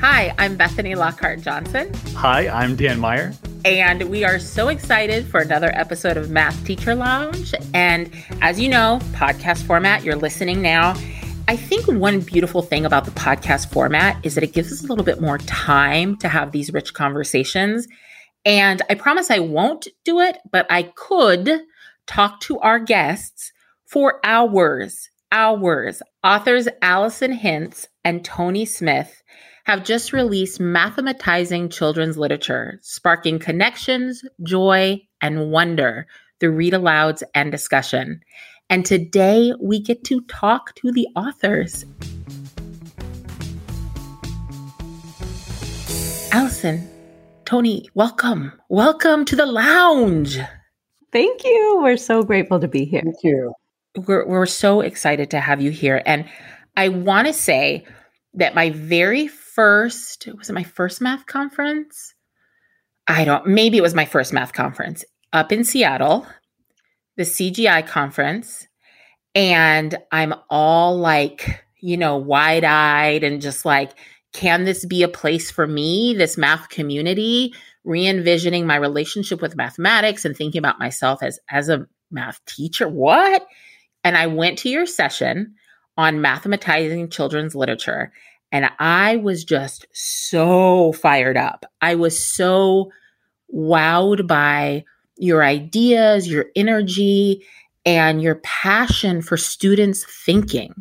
Hi, I'm Bethany Lockhart Johnson. Hi, I'm Dan Meyer. And we are so excited for another episode of Math Teacher Lounge. And as you know, podcast format, you're listening now. I think one beautiful thing about the podcast format is that it gives us a little bit more time to have these rich conversations. And I promise I won't do it, but I could talk to our guests for hours, hours. Authors Allison Hintz and Tony Smith have just released Mathematizing Children's Literature, sparking connections, joy, and wonder through read alouds and discussion. And today we get to talk to the authors. Allison, Tony, welcome. Welcome to the lounge. Thank you. We're so grateful to be here. Thank you. We're, we're so excited to have you here. And I want to say that my very first, was it my first math conference? I don't, maybe it was my first math conference up in Seattle the CGI conference and I'm all like, you know, wide eyed and just like, can this be a place for me, this math community? Re envisioning my relationship with mathematics and thinking about myself as, as a math teacher. What? And I went to your session on mathematizing children's literature. And I was just so fired up. I was so wowed by your ideas, your energy, and your passion for students thinking.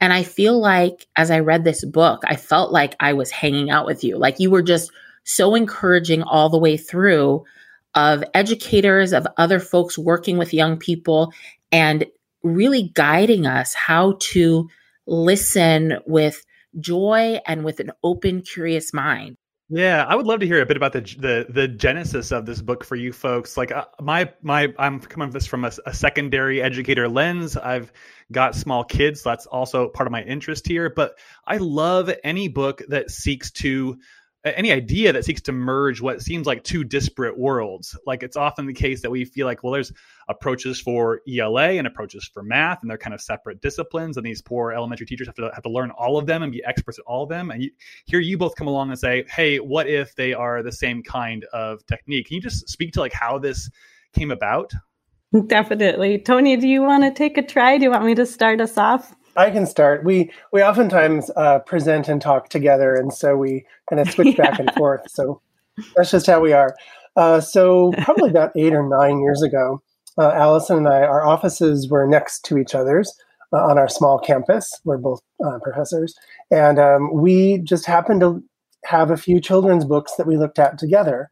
And I feel like as I read this book, I felt like I was hanging out with you. Like you were just so encouraging all the way through of educators, of other folks working with young people, and really guiding us how to listen with joy and with an open, curious mind. Yeah, I would love to hear a bit about the the the genesis of this book for you folks. Like uh, my my I'm coming this from a, a, secondary educator lens. I've got small kids, that's also part of my interest here. But I love any book that seeks to any idea that seeks to merge what seems like two disparate worlds. Like it's often the case that we feel like, well, there's approaches for ELA and approaches for math, and they're kind of separate disciplines. And these poor elementary teachers have to have to learn all of them and be experts at all of them. And you, here you both come along and say, hey, what if they are the same kind of technique? Can you just speak to like how this came about? Definitely. Tony, do you want to take a try? Do you want me to start us off? I can start. We we oftentimes uh, present and talk together, and so we kind of switch yeah. back and forth. So that's just how we are. Uh, so probably about eight or nine years ago, uh, Allison and I, our offices were next to each other's uh, on our small campus. We're both uh, professors, and um, we just happened to have a few children's books that we looked at together.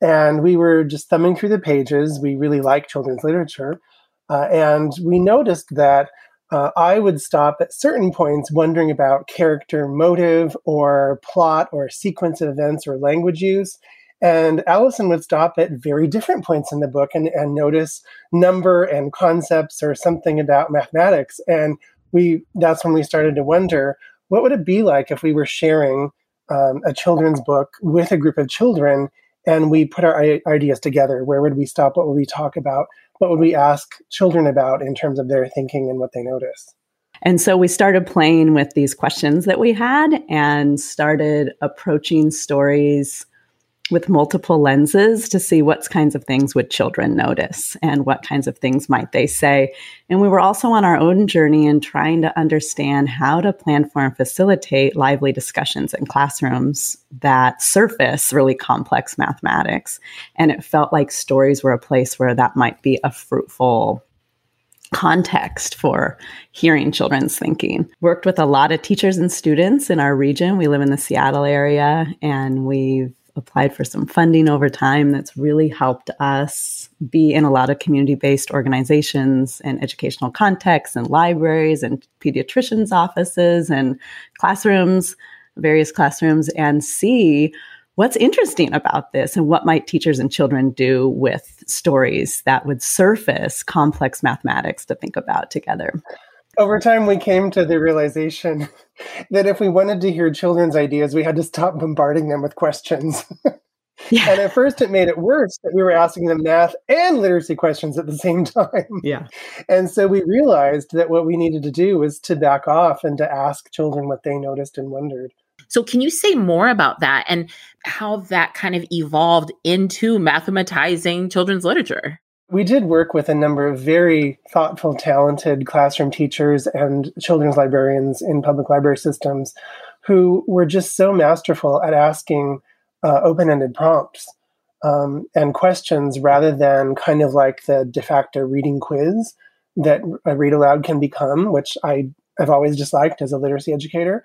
And we were just thumbing through the pages. We really like children's literature, uh, and we noticed that uh, I would stop at certain points wondering about character motive or plot or sequence of events or language use. And Allison would stop at very different points in the book and, and notice number and concepts or something about mathematics. And we that's when we started to wonder what would it be like if we were sharing um, a children's book with a group of children and we put our ideas together. Where would we stop? What would we talk about? What would we ask children about in terms of their thinking and what they notice? And so we started playing with these questions that we had and started approaching stories with multiple lenses to see what kinds of things would children notice and what kinds of things might they say. And we were also on our own journey in trying to understand how to plan for and facilitate lively discussions in classrooms that surface really complex mathematics. And it felt like stories were a place where that might be a fruitful context for hearing children's thinking. Worked with a lot of teachers and students in our region. We live in the Seattle area and we've applied for some funding over time that's really helped us be in a lot of community based organizations and educational contexts and libraries and pediatricians' offices and classrooms, various classrooms, and see what's interesting about this and what might teachers and children do with stories that would surface complex mathematics to think about together over time we came to the realization that if we wanted to hear children's ideas we had to stop bombarding them with questions yeah. and at first it made it worse that we were asking them math and literacy questions at the same time yeah and so we realized that what we needed to do was to back off and to ask children what they noticed and wondered So, can you say more about that and how that kind of evolved into mathematizing children's literature? We did work with a number of very thoughtful, talented classroom teachers and children's librarians in public library systems who were just so masterful at asking uh, open ended prompts um, and questions rather than kind of like the de facto reading quiz that a read aloud can become, which I have always disliked as a literacy educator.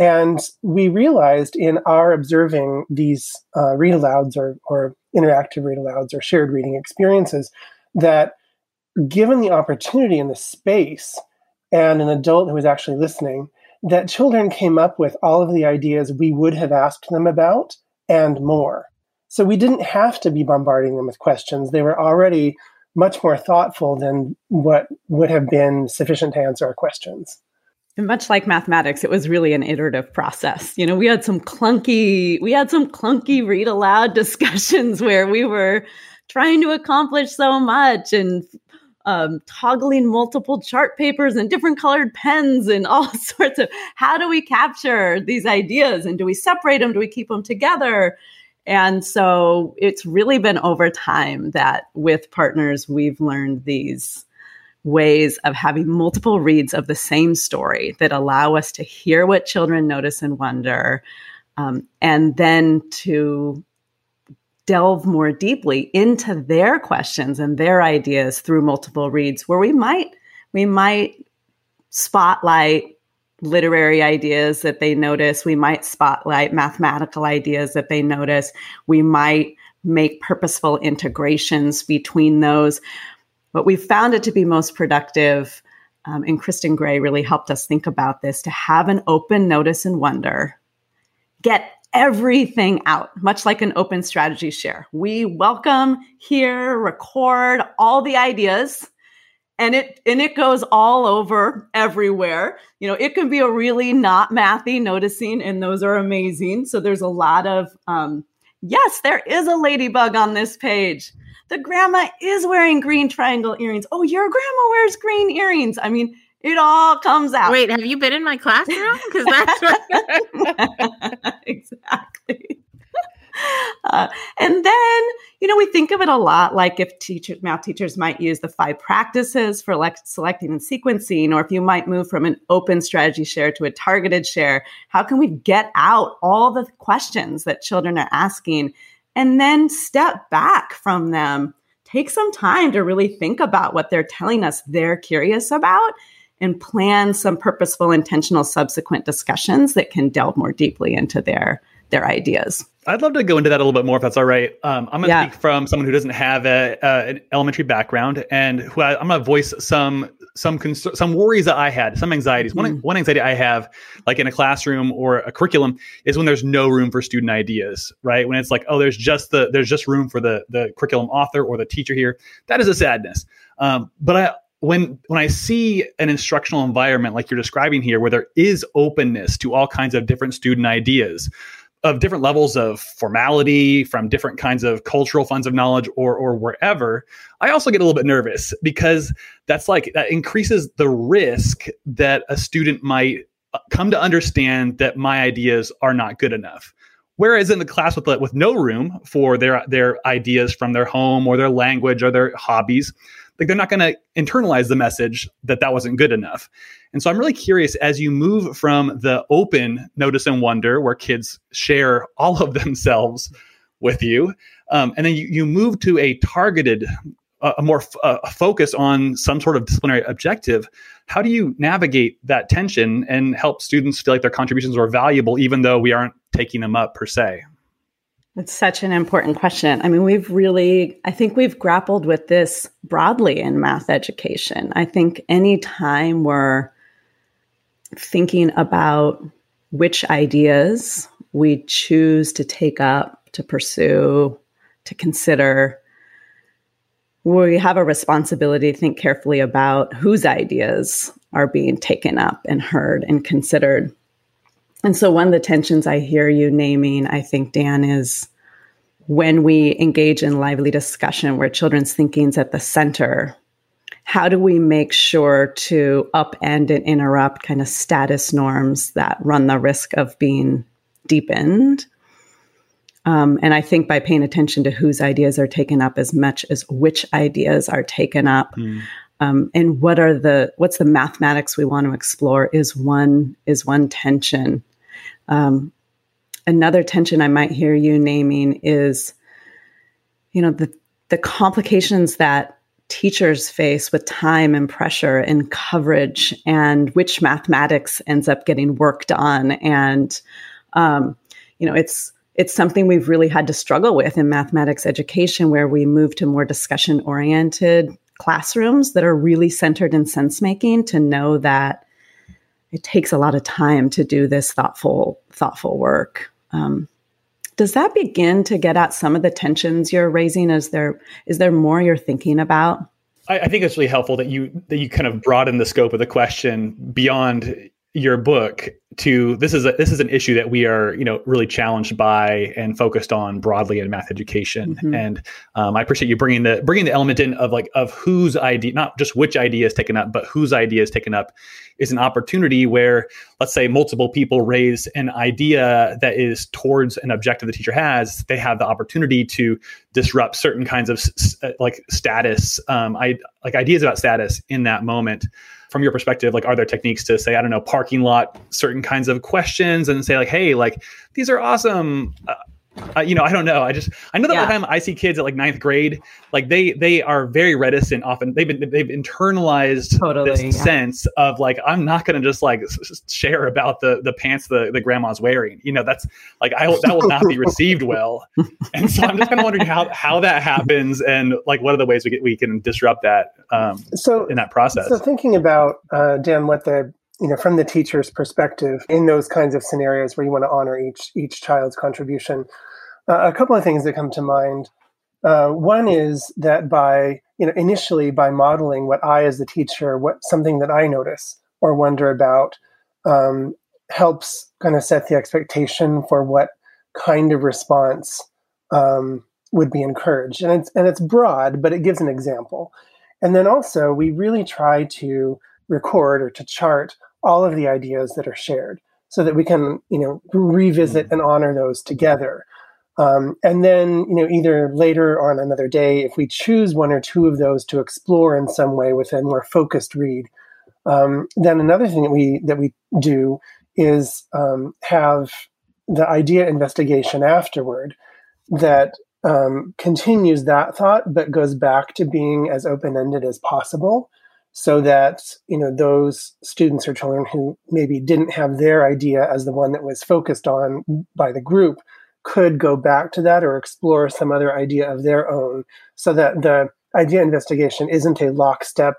And we realized in our observing these uh, read alouds or, or interactive read alouds or shared reading experiences that given the opportunity and the space and an adult who was actually listening, that children came up with all of the ideas we would have asked them about and more. So we didn't have to be bombarding them with questions. They were already much more thoughtful than what would have been sufficient to answer our questions. Much like mathematics, it was really an iterative process. You know, we had some clunky, we had some clunky read aloud discussions where we were trying to accomplish so much and um, toggling multiple chart papers and different colored pens and all sorts of how do we capture these ideas and do we separate them? Do we keep them together? And so it's really been over time that with partners, we've learned these ways of having multiple reads of the same story that allow us to hear what children notice and wonder, um, and then to delve more deeply into their questions and their ideas through multiple reads where we might we might spotlight literary ideas that they notice. We might spotlight mathematical ideas that they notice. We might make purposeful integrations between those. But we found it to be most productive. Um, and Kristin Gray really helped us think about this to have an open notice and wonder, get everything out, much like an open strategy share. We welcome, hear, record all the ideas and it and it goes all over everywhere you know it can be a really not mathy noticing and those are amazing so there's a lot of um, yes there is a ladybug on this page the grandma is wearing green triangle earrings. Oh your grandma wears green earrings. I mean it all comes out. Wait have you been in my classroom? Because that's what exactly. Uh, and then, you know, we think of it a lot like if teachers, math teachers might use the five practices for like selecting and sequencing, or if you might move from an open strategy share to a targeted share. How can we get out all the questions that children are asking and then step back from them? Take some time to really think about what they're telling us they're curious about and plan some purposeful, intentional subsequent discussions that can delve more deeply into their their ideas. I'd love to go into that a little bit more if that's all right. Um, I'm going to yeah. speak from someone who doesn't have a, uh, an elementary background, and who I, am going to voice some some cons- some worries that I had, some anxieties. Mm-hmm. One one anxiety I have, like in a classroom or a curriculum, is when there's no room for student ideas. Right when it's like, oh, there's just the there's just room for the the curriculum author or the teacher here. That is a sadness. Um, but I when when I see an instructional environment like you're describing here, where there is openness to all kinds of different student ideas of different levels of formality from different kinds of cultural funds of knowledge or or wherever i also get a little bit nervous because that's like that increases the risk that a student might uh, come to understand that my ideas are not good enough. Whereas in the class with with no room for their their ideas from their home or their language or their hobbies like they're not going to internalize the message that that wasn't good enough. And so I'm really curious as you move from the open notice and wonder, where kids share all of themselves with you, um, and then you, you move to a targeted, a more focus on some sort of disciplinary objective. How do you navigate that tension and help students feel like their contributions are valuable, even though we aren't taking them up per se? It's such an important question. I mean, we've really, I think we've grappled with this broadly in math education. I think any time we're thinking about which ideas we choose to take up, to pursue, to consider, we have a responsibility to think carefully about whose ideas are being taken up and heard and considered. And so, one of the tensions I hear you naming, I think, Dan, is when we engage in lively discussion where children's thinking is at the center, how do we make sure to upend and interrupt kind of status norms that run the risk of being deepened. Um, and I think by paying attention to whose ideas are taken up as much as which ideas are taken up, mm. um, and what are the what's the mathematics we want to explore is one is one tension. Um, another tension I might hear you naming is, you know, the the complications that teachers face with time and pressure and coverage and which mathematics ends up getting worked on. And um, you know it's it's something we've really had to struggle with in mathematics education where we move to more discussion oriented classrooms that are really centered in sense making to know that it takes a lot of time to do this thoughtful thoughtful work um, does that begin to get at some of the tensions you're raising? Is there is there more you're thinking about? I, I think it's really helpful that you that you kind of broaden the scope of the question beyond your book to this is a, this is an issue that we are you know really challenged by and focused on broadly in math education mm-hmm. and um, I appreciate you bringing the bringing the element in of like of whose idea not just which idea is taken up but whose idea is taken up is an opportunity where let's say multiple people raise an idea that is towards an objective the teacher has they have the opportunity to disrupt certain kinds of like status um, I like ideas about status in that moment from your perspective, like, are there techniques to say, I don't know, parking lot, certain kinds of questions and say like, Hey, like these are awesome. Uh, uh, you know, I don't know. I just I know that yeah. the time I see kids at like ninth grade, like they they are very reticent. Often they've been they've internalized totally, this yeah. sense of like I'm not going to just like share about the the pants the the grandma's wearing. You know, that's like I hope that will not be received well. And so I'm just kind of wondering how how that happens and like what are the ways we get we can disrupt that um, so in that process. So thinking about uh, Dan, what the you know from the teacher's perspective in those kinds of scenarios where you want to honor each each child's contribution. Uh, a couple of things that come to mind. Uh, one is that by you know initially by modeling what i as the teacher what something that i notice or wonder about um, helps kind of set the expectation for what kind of response um, would be encouraged. And it's and it's broad but it gives an example. And then also we really try to record or to chart all of the ideas that are shared so that we can you know revisit mm. and honor those together um, and then you know either later or on another day if we choose one or two of those to explore in some way with a more focused read um, then another thing that we that we do is um, have the idea investigation afterward that um, continues that thought but goes back to being as open-ended as possible so that you know those students or children who maybe didn't have their idea as the one that was focused on by the group could go back to that or explore some other idea of their own so that the idea investigation isn't a lockstep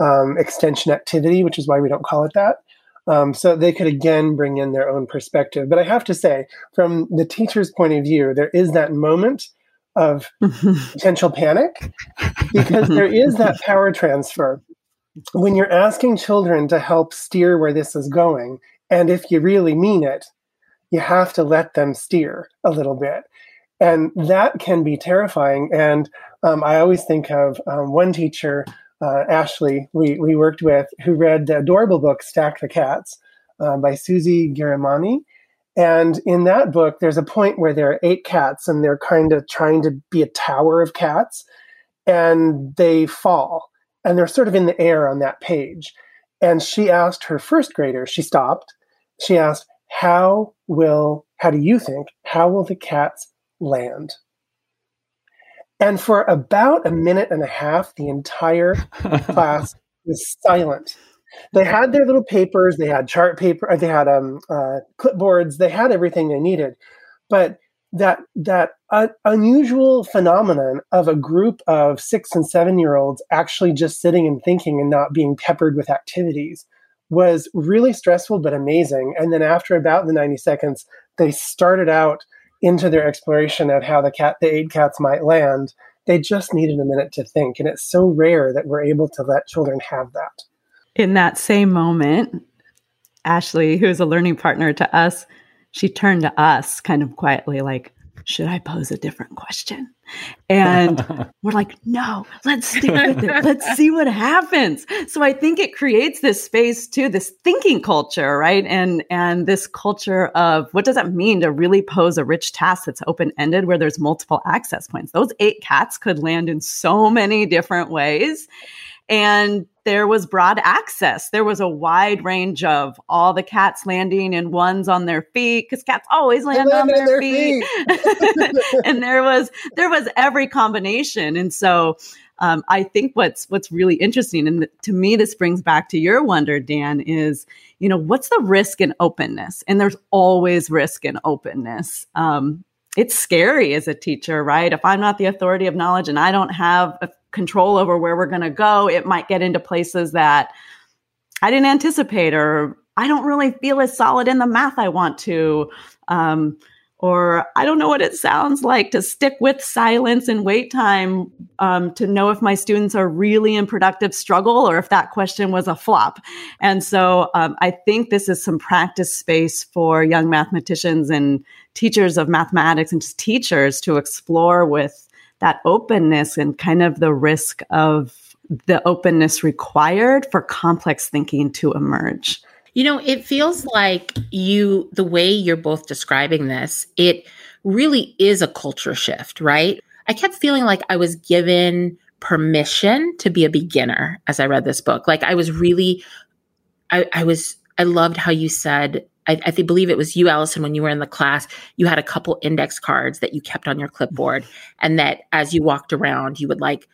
um, extension activity which is why we don't call it that. Um, so they could again bring in their own perspective. But i have to say from the teacher's point of view there is that moment of potential panic because there is that power transfer when you're asking children to help steer where this is going, and if you really mean it, you have to let them steer a little bit. And that can be terrifying. And um, I always think of um, one teacher, uh, Ashley, we, we worked with, who read the adorable book Stack the Cats uh, by Susie Ghahremani. And in that book, there's a point where there are eight cats and they're kind of trying to be a tower of cats and they fall and they're sort of in the air on that page. And she asked her first grader, she stopped, she asked, How will, how do you think, how will the cats land? And for about a minute and a half, the entire class was silent. They had their little papers, they had chart paper, they had um, uh, clipboards, they had everything they needed. But that that uh, unusual phenomenon of a group of six and seven year olds actually just sitting and thinking and not being peppered with activities was really stressful but amazing. And then after about the 90 seconds, they started out into their exploration of how the cat the eight cats might land. They just needed a minute to think. And it's so rare that we're able to let children have that. In that same moment, Ashley, who is a learning partner to us, she turned to us kind of quietly, like, should I pose a different question? And we're like, no, let's stick with it. Let's see what happens. So I think it creates this space too, this thinking culture, right? And and this culture of what does it mean to really pose a rich task that's open-ended where there's multiple access points. Those eight cats could land in so many different ways. And there was broad access. There was a wide range of all the cats landing in ones on their feet because cats always land, on their, their feet. feet. and there was there was every combination. And so um, I think what's what's really interesting, and to me, this brings back to your wonder, Dan, is you know what's the risk in openness? And there's always risk in openness. Um, it's scary as a teacher, right? If I'm not the authority of knowledge and I don't have a control over where we're going to go, it might get into places that I didn't anticipate, or I don't really feel as solid in the math I want to. Um, or I don't know what it sounds like to stick with silence and wait time um, to know if my students are really in productive struggle or if that question was a flop. And so um, I think this is some practice space for young mathematicians and teachers of mathematics and just teachers to explore with that openness and kind of the risk of the openness required for complex thinking to emerge. You know, it feels like you, the way you're both describing this, it really is a culture shift, right? I kept feeling like I was given permission to be a beginner as I read this book. Like I was really, I, I was, I loved how you said I, I believe it was you, Allison, when you were in the class, you had a couple index cards that you kept on your clipboard. And that as you walked around, you would like,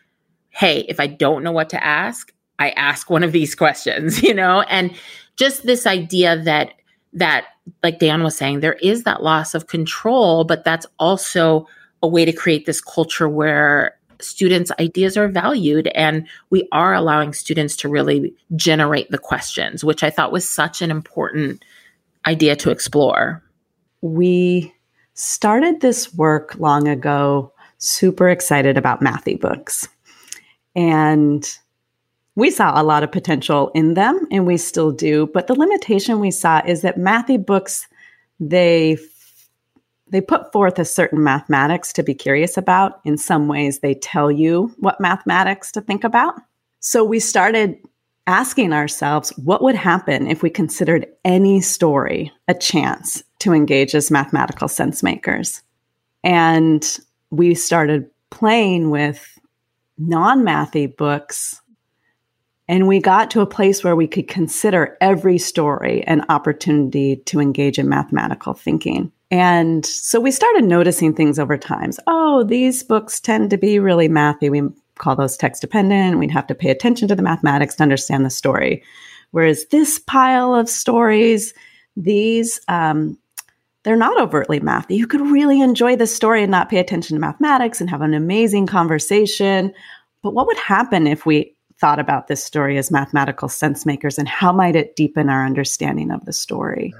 hey, if I don't know what to ask, I ask one of these questions, you know? And just this idea that, that, like Dan was saying, there is that loss of control, but that's also a way to create this culture where students' ideas are valued and we are allowing students to really generate the questions, which I thought was such an important idea to explore? We started this work long ago, super excited about mathy books. And we saw a lot of potential in them, and we still do. But the limitation we saw is that mathy books, they they put forth a certain mathematics to be curious about. In some ways, they tell you what mathematics to think about. So we started asking ourselves what would happen if we considered any story a chance to engage as mathematical sense makers. And we started playing with non mathy books. And we got to a place where we could consider every story an opportunity to engage in mathematical thinking. And so we started noticing things over time. Oh, these books tend to be really mathy. We call those text dependent. We'd have to pay attention to the mathematics to understand the story. Whereas this pile of stories, these, um, they're not overtly mathy. You could really enjoy the story and not pay attention to mathematics and have an amazing conversation. But what would happen if we thought about this story as mathematical sense makers and how might it deepen our understanding of the story?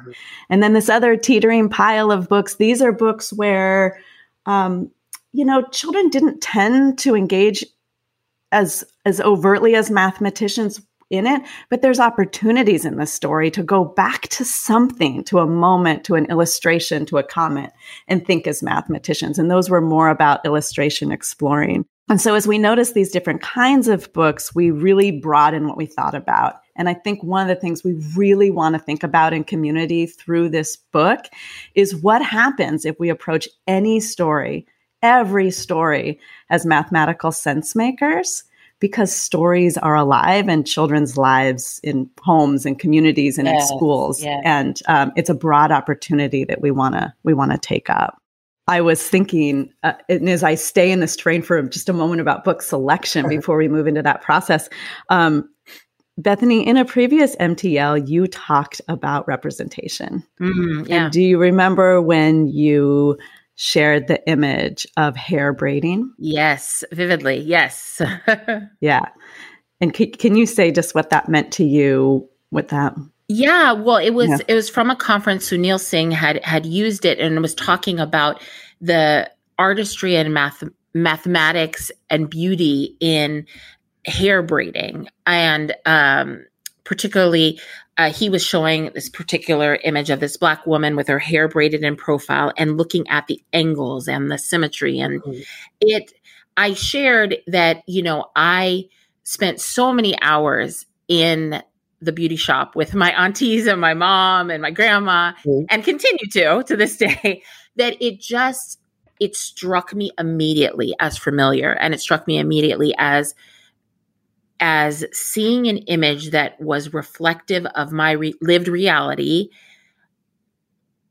And then this other teetering pile of books, these are books where, um, you know, children didn't tend to engage as as overtly as mathematicians in it, but there's opportunities in the story to go back to something, to a moment, to an illustration, to a comment, and think as mathematicians. And those were more about illustration exploring. And so as we notice these different kinds of books, we really broaden what we thought about. And I think one of the things we really want to think about in community through this book is what happens if we approach any story every story as mathematical sense makers because stories are alive and children's lives in homes and communities and yes, in schools yes. and um, it's a broad opportunity that we want to we want to take up i was thinking uh, and as i stay in this train for just a moment about book selection before we move into that process um, Bethany, in a previous MTL, you talked about representation. Mm, yeah. And do you remember when you shared the image of hair braiding. Yes, vividly. Yes. yeah. And c- can you say just what that meant to you with that? Yeah, well, it was yeah. it was from a conference. Sunil Singh had had used it and was talking about the artistry and math mathematics and beauty in hair braiding and um particularly uh, he was showing this particular image of this black woman with her hair braided in profile and looking at the angles and the symmetry and mm-hmm. it i shared that you know i spent so many hours in the beauty shop with my aunties and my mom and my grandma mm-hmm. and continue to to this day that it just it struck me immediately as familiar and it struck me immediately as as seeing an image that was reflective of my re- lived reality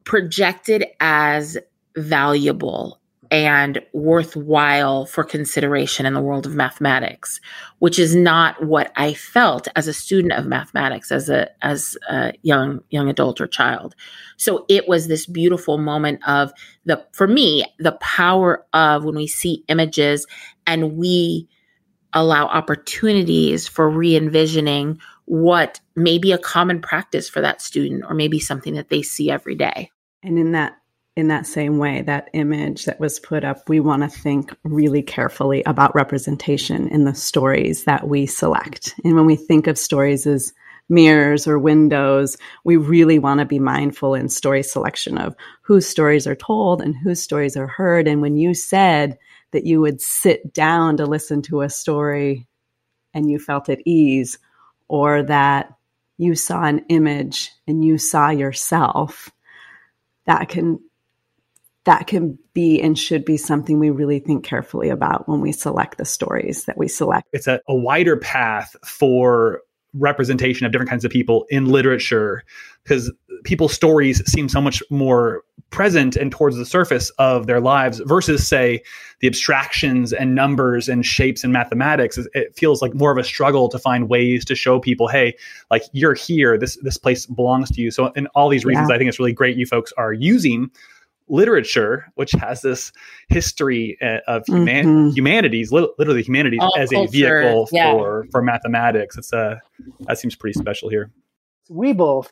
projected as valuable and worthwhile for consideration in the world of mathematics which is not what i felt as a student of mathematics as a as a young young adult or child. So it was this beautiful moment of the for me the power of when we see images and we allow opportunities for re envisioning what may be a common practice for that student or maybe something that they see every day. And in that in that same way, that image that was put up, we want to think really carefully about representation in the stories that we select. And when we think of stories as mirrors or windows, we really want to be mindful in story selection of whose stories are told and whose stories are heard. And when you said that you would sit down to listen to a story and you felt at ease, or that you saw an image and you saw yourself, that can that can be and should be something we really think carefully about when we select the stories that we select. It's a, a wider path for representation of different kinds of people in literature because people's stories seem so much more present and towards the surface of their lives versus say the abstractions and numbers and shapes and mathematics it feels like more of a struggle to find ways to show people hey like you're here this this place belongs to you so in all these reasons yeah. i think it's really great you folks are using literature, which has this history uh, of human- mm-hmm. humanities, literally humanities, All as culture. a vehicle yeah. for for mathematics. It's a uh, that seems pretty special here. We both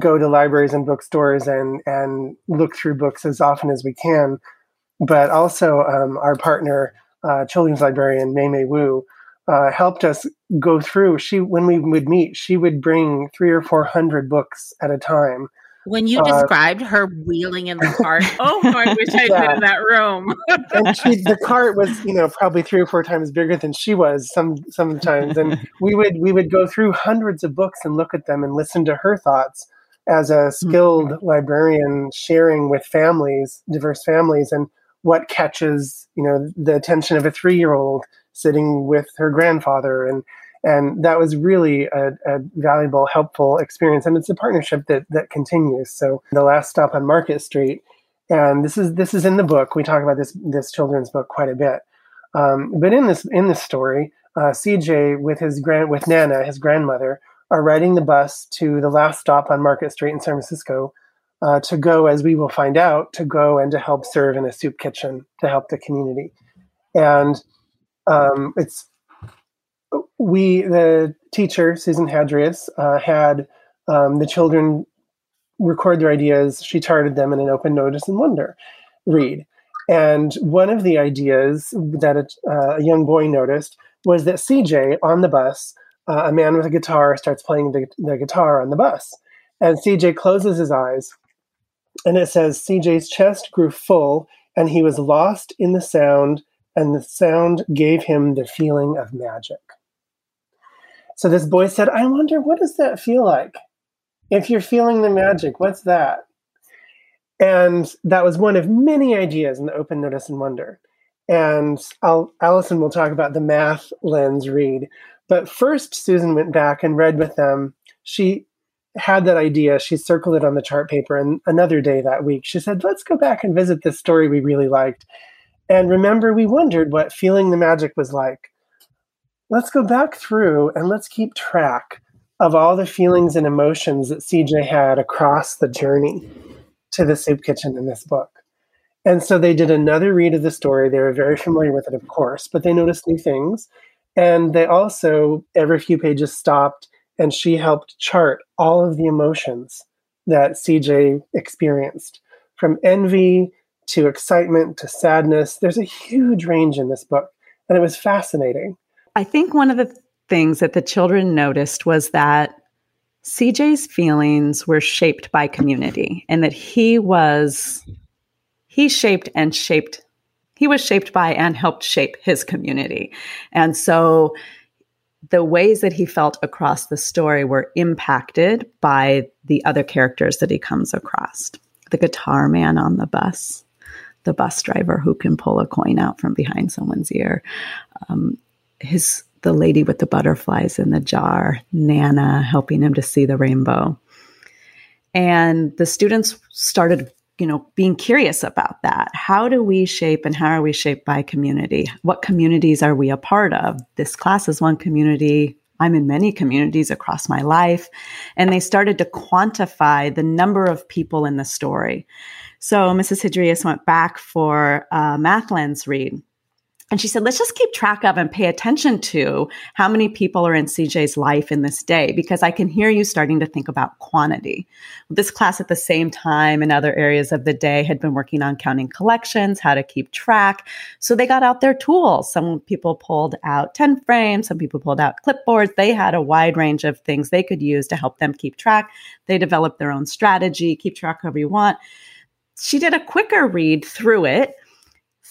go to libraries and bookstores and and look through books as often as we can, but also um, our partner, uh, children's librarian Mei Mei Wu. Uh, helped us go through. She, when we would meet, she would bring three or four hundred books at a time, when you uh, described her wheeling in the cart, oh, I wish I'd yeah. been in that room. and she, the cart was, you know, probably three or four times bigger than she was some sometimes. And we would we would go through hundreds of books and look at them and listen to her thoughts as a skilled mm-hmm. librarian sharing with families, diverse families, and what catches, you know, the attention of a three year old sitting with her grandfather and and that was really a, a, valuable, helpful experience. And it's a partnership that that continues. So the last stop on Market Street, and this is this is in the book. We talk about this this children's book quite a bit. Um, but in this in this story, uh, CJ with his grand with Nana, his grandmother, are riding the bus to the last stop on Market Street in San Francisco. Uh, to go, as we will find out, to go and to help serve in a soup kitchen to help the community. And um, it's we, the teacher, Susan Hadrius, uh, had um, the children record their ideas. She charted them in an open notice and wonder read. And one of the ideas that a, uh, a young boy noticed was that CJ on the bus, uh, a man with a guitar, starts playing the, the guitar on the bus. And CJ closes his eyes, and it says CJ's chest grew full, and he was lost in the sound, and the sound gave him the feeling of magic. So this boy said, I wonder, what does that feel like? If you're feeling the magic, what's that? And that was one of many ideas in the Open Notice and Wonder. And I'll, Allison will talk about the math lens read. But first, Susan went back and read with them. She had that idea. She circled it on the chart paper. And another day that week, she said, Let's go back and visit this story we really liked. And remember, we wondered what feeling the magic was like let's go back through and let's keep track of all the feelings and emotions that CJ had across the journey to the soup kitchen in this book. And so they did another read of the story. They were very familiar with it, of course, but they noticed new things. And they also, every few pages, stopped and she helped chart all of the emotions that CJ experienced from envy to excitement to sadness. There's a huge range in this book, and it was fascinating. I think one of the things that the children noticed was that CJ's feelings were shaped by community and that he was he shaped and shaped he was shaped by and helped shape his community. And so the ways that he felt across the story were impacted by the other characters that he comes across. The guitar man on the bus, the bus driver who can pull a coin out from behind someone's ear, um, his the lady with the butterflies in the jar, Nana helping him to see the rainbow. And the students started, you know, being curious about that. How do we shape and how are we shaped by community? What communities are we a part of? This class is one community. I'm in many communities across my life. And they started to quantify the number of people in the story. So Mrs. Hidrius went back for a math lens read and she said, let's just keep track of and pay attention to how many people are in CJ's life in this day, because I can hear you starting to think about quantity. This class at the same time in other areas of the day had been working on counting collections, how to keep track. So they got out their tools. Some people pulled out 10 frames, some people pulled out clipboards. They had a wide range of things they could use to help them keep track. They developed their own strategy, keep track however you want. She did a quicker read through it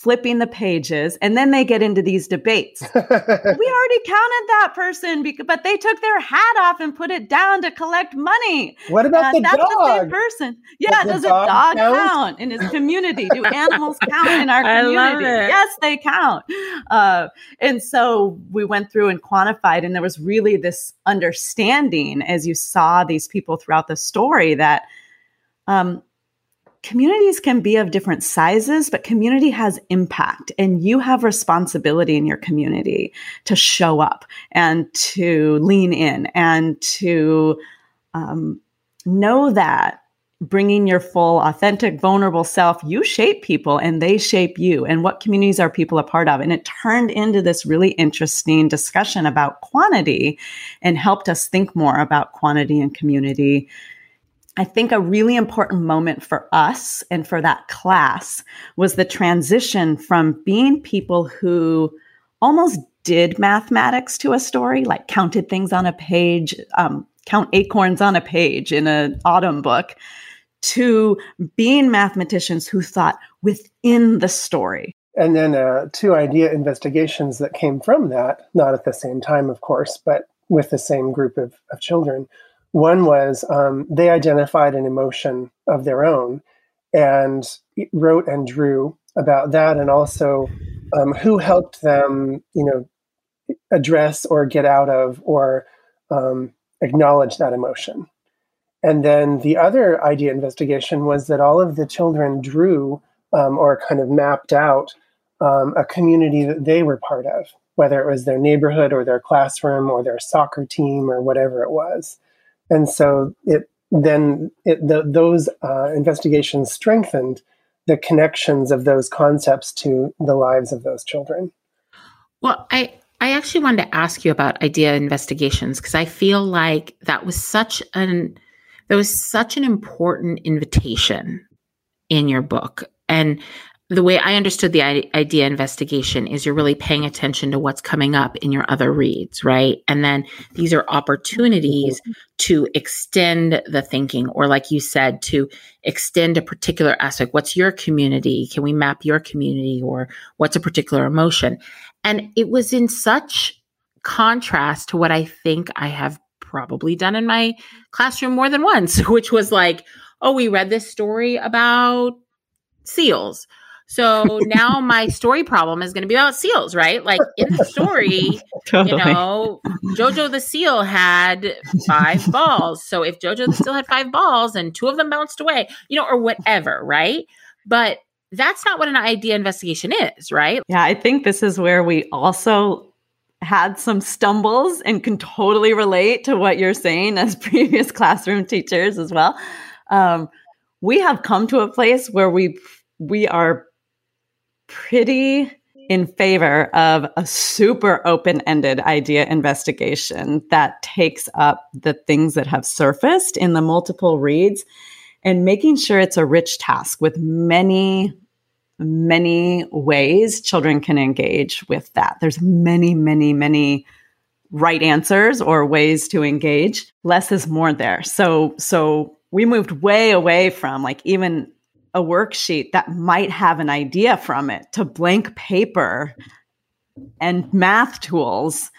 flipping the pages, and then they get into these debates. we already counted that person, but they took their hat off and put it down to collect money. What about uh, the that's dog? the same person. Yeah, does, does a dog, count? count? in his community? Do animals count in our community? Yes, they count. Uh, and so we went through and quantified, and there was really this understanding as you saw these people throughout the story that. Um, communities can be of different sizes, but community has impact and you have responsibility in your community to show up and to lean in and to um, know that bringing your full, authentic, vulnerable self, you shape people and they shape you. And what communities are people a part of? And it turned into this really interesting discussion about quantity and helped us think more about quantity and community I think a really important moment for us and for that class was the transition from being people who almost did mathematics to a story, like counted things on a page, um, count acorns on a page in an autumn book, to being mathematicians who thought within the story. And then uh, two idea investigations that came from that, not at the same time, of course, but with the same group of, of children one was um, they identified an emotion of their own and wrote and drew about that, and also um, who helped them, you know, address or get out of or um, acknowledge that emotion. And then the other idea investigation was that all of the children drew um, or kind of mapped out um, a community that they were part of, whether it was their neighborhood or their classroom or their soccer team or whatever it was and so it then it, the, those uh, investigations strengthened the connections of those concepts to the lives of those children. Well, I I actually wanted to ask you about idea investigations because I feel like that was such an that was such an important invitation in your book. And the way I understood the idea investigation is you're really paying attention to what's coming up in your other reads, right? And then these are opportunities to extend the thinking, or like you said, to extend a particular aspect. What's your community? Can we map your community, or what's a particular emotion? And it was in such contrast to what I think I have probably done in my classroom more than once, which was like, oh, we read this story about seals so now my story problem is going to be about seals, right? Like in the story, totally. you know, Jojo the seal had five balls. So if Jojo the seal had five balls and two of them bounced away, you know, or whatever, right? But that's not what an idea investigation is, right? Yeah, I think this is where we also had some stumbles and can totally relate to what you're saying as previous classroom teachers as well. Um, we have come to a place where we we are pretty in favor of a super open ended idea investigation that takes up the things that have surfaced in the multiple reads and making sure it's a rich task with many many ways children can engage with that there's many many many right answers or ways to engage, less is more there. So, so we moved way away from like even a worksheet that might have an idea from it to blank paper and math tools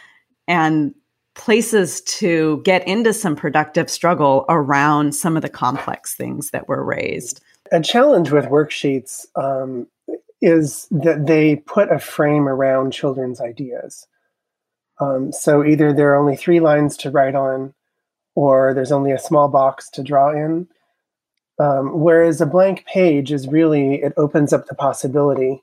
and places to get into some productive struggle around some of the complex things that were raised. A challenge with worksheets um, is that they put a frame around children's ideas. Um, so either there are only three lines to write on, or there's only a small box to draw in. Um, whereas a blank page is really, it opens up the possibility.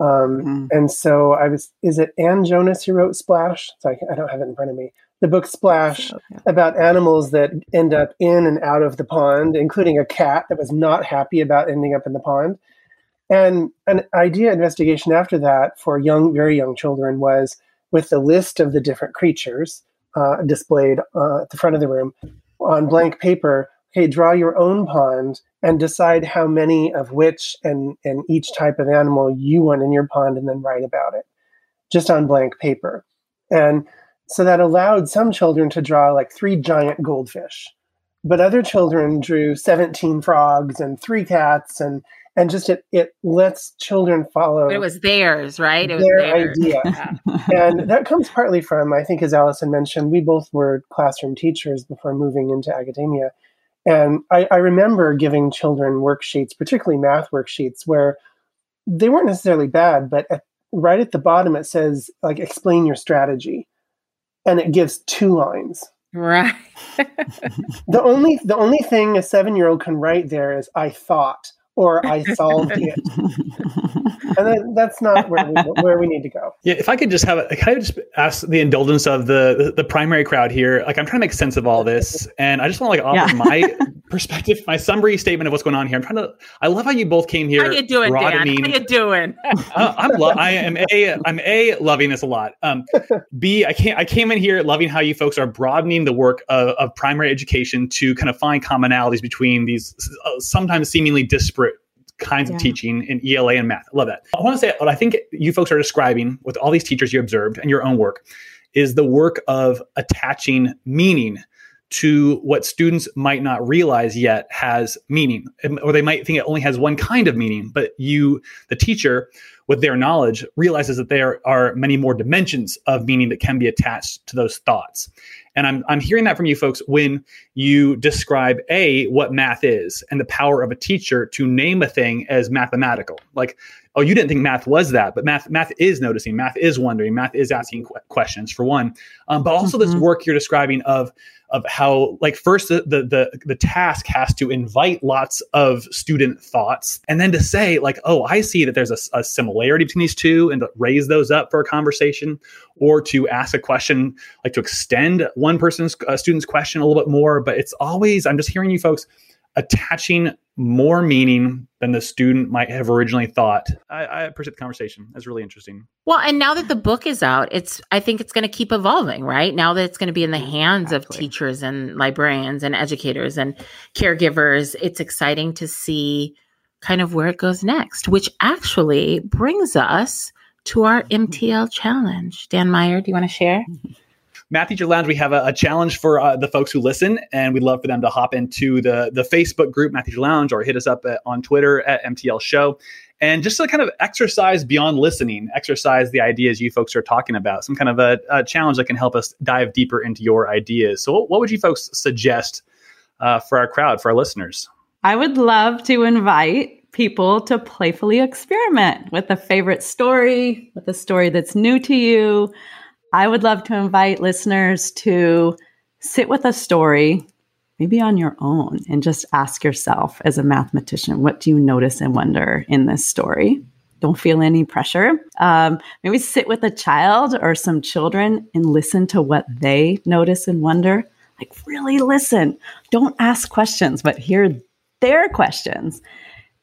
Um, mm-hmm. And so I was, is it Ann Jonas who wrote Splash? So I, I don't have it in front of me. The book Splash okay. about animals that end up in and out of the pond, including a cat that was not happy about ending up in the pond. And an idea investigation after that for young, very young children was with the list of the different creatures uh, displayed uh, at the front of the room on blank paper. Okay, draw your own pond and decide how many of which and, and each type of animal you want in your pond and then write about it just on blank paper. And so that allowed some children to draw like three giant goldfish, but other children drew 17 frogs and three cats and and just it it lets children follow. It was theirs, right? It was their theirs. idea, and that comes partly from I think, as Allison mentioned, we both were classroom teachers before moving into academia, and I, I remember giving children worksheets, particularly math worksheets, where they weren't necessarily bad, but at, right at the bottom it says like explain your strategy, and it gives two lines. Right. the only the only thing a seven year old can write there is I thought or I solved it. and then that's not where we, where we need to go. Yeah, if I could just have, a, can I just ask the indulgence of the, the, the primary crowd here? Like, I'm trying to make sense of all this, and I just want to like offer yeah. my perspective, my summary statement of what's going on here. I'm trying to. I love how you both came here. How you doing, broadening. Dan? How you doing? uh, I'm. Lo- I am a. I'm a loving this a lot. Um, B. I can't. I came in here loving how you folks are broadening the work of, of primary education to kind of find commonalities between these uh, sometimes seemingly disparate kinds yeah. of teaching in ELA and math. I love that. I want to say what I think you folks are describing with all these teachers you observed and your own work is the work of attaching meaning to what students might not realize yet has meaning or they might think it only has one kind of meaning but you the teacher with their knowledge realizes that there are many more dimensions of meaning that can be attached to those thoughts and I'm, I'm hearing that from you folks when you describe A, what math is and the power of a teacher to name a thing as mathematical. Like, oh, you didn't think math was that, but math, math is noticing, math is wondering, math is asking qu- questions for one. Um, but also mm-hmm. this work you're describing of of how like first the, the, the the task has to invite lots of student thoughts and then to say like oh i see that there's a, a similarity between these two and to raise those up for a conversation or to ask a question like to extend one person's uh, student's question a little bit more. But it's always i'm just hearing you folks attaching more meaning than the student might have originally thought. I, I appreciate the conversation. That's really interesting. Well, and now that the book is out, it's I think it's going to keep evolving, right? Now that it's going to be in the hands exactly. of teachers and librarians and educators and caregivers, it's exciting to see kind of where it goes next, which actually brings us to our MTL challenge. Dan Meyer, do you want to share? Math Teacher Lounge, we have a, a challenge for uh, the folks who listen, and we'd love for them to hop into the, the Facebook group, Math Teacher Lounge, or hit us up at, on Twitter at MTL Show. And just to kind of exercise beyond listening, exercise the ideas you folks are talking about, some kind of a, a challenge that can help us dive deeper into your ideas. So, what, what would you folks suggest uh, for our crowd, for our listeners? I would love to invite people to playfully experiment with a favorite story, with a story that's new to you, I would love to invite listeners to sit with a story, maybe on your own, and just ask yourself as a mathematician, what do you notice and wonder in this story? Don't feel any pressure. Um, maybe sit with a child or some children and listen to what they notice and wonder. Like, really listen. Don't ask questions, but hear their questions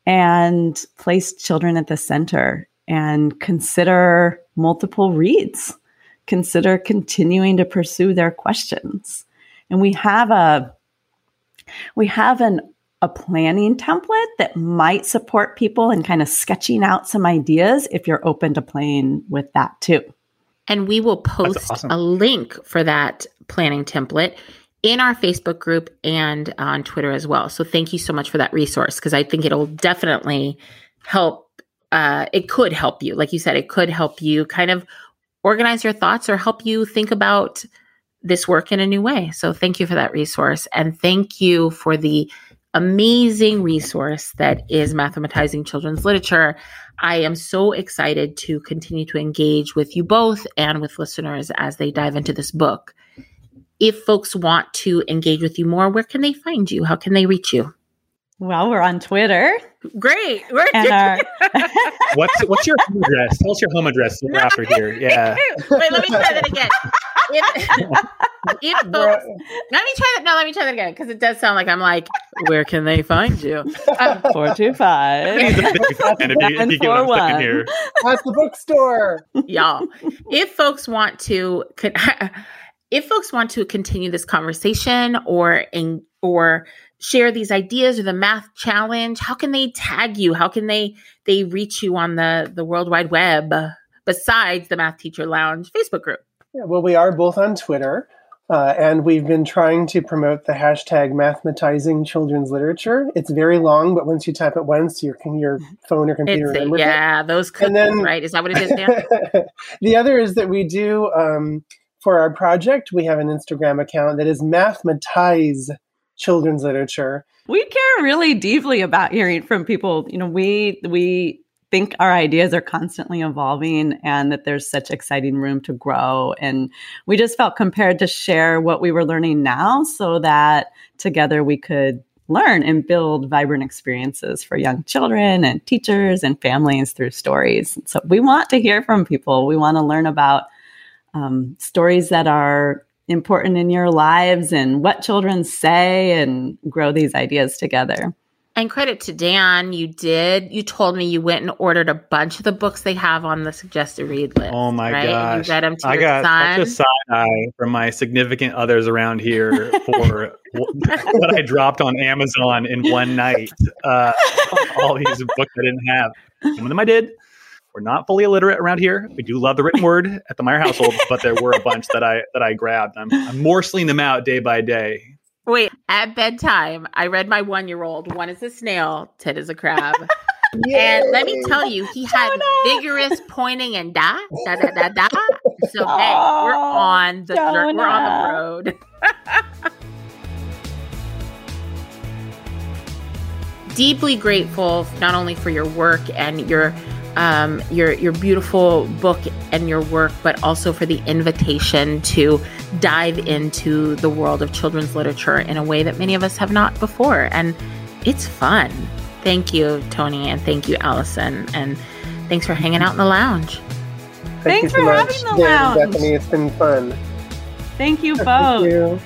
and place children at the center and consider multiple reads consider continuing to pursue their questions. And we have a we have an a planning template that might support people in kind of sketching out some ideas if you're open to playing with that too. And we will post awesome. a link for that planning template in our Facebook group and on Twitter as well. So thank you so much for that resource because I think it'll definitely help. Uh, it could help you. Like you said, it could help you kind of organize your thoughts or help you think about this work in a new way. So thank you for that resource. And thank you for the amazing resource that is mathematizing children's literature. I am so excited to continue to engage with you both and with listeners as they dive into this book. If folks want to engage with you more, where can they find you? How can they reach you? Well, we're on Twitter. Great. We're And our, What's what's your home address? Tell us your home address so we're after here. Yeah. Wait, let me try that again. If, if folks, let me try that. No, let me try that again because it does sound like I'm like, where can they find you? Um, 425. Please, if you, if you, if you get what I'm 941. thinking here. At the bookstore. y'all if folks want to con- if folks want to continue this conversation or in, or share these ideas or the math challenge how can they tag you how can they they reach you on the the world wide web besides the math teacher lounge facebook group Yeah, well, we are both on Twitter, uh, and we've been trying to promote the hashtag mathematizing children's literature. It's very long, but once you type it once, your your phone or computer it's remembers it. yeah those cookies And then- right is that what it is Dan? the other is that we do um, for our project. We have an Instagram account that is mathematize children's literature. we care really deeply about hearing from people. You know, we we think our ideas are constantly evolving and that there's such exciting room to grow. And we just felt compared to share what we were learning now so that together we could learn and build vibrant experiences for young children and teachers and families through stories. So we want to hear from people. We want to learn about um, stories that are important in your lives and what children say and grow these ideas together. and credit to dan you did you told me you went and ordered a bunch of the books they have on the suggested read list Oh my right? And gosh. you read them to I your got son such a side eye from my significant others around here for what I dropped on Amazon in one night. Uh, all these books I didn't have. Some of them I did. We're not fully illiterate around here. We do love the written word at the Meyer household, but there were a bunch that I that I grabbed. I'm, I'm morsling them out day by day. Wait, at bedtime, I read my one year old. One is a snail, Ten is a crab. and let me tell you, he had Jonah. vigorous pointing and da, da, da, da, da. So, hey, we're Oh, on the jour- we're on the Jonah. road. Deeply grateful not only for your work and your um, your your beautiful book and your work, but also for the invitation to dive into the world of children's literature in a way that many of us have not before, and it's fun. Thank you, Tony, and thank you, Allison, and thanks for hanging out in the lounge. Thank Thanks you so for much, having the Dan lounge. Bethany. It's been fun. Thank you both. Thank you.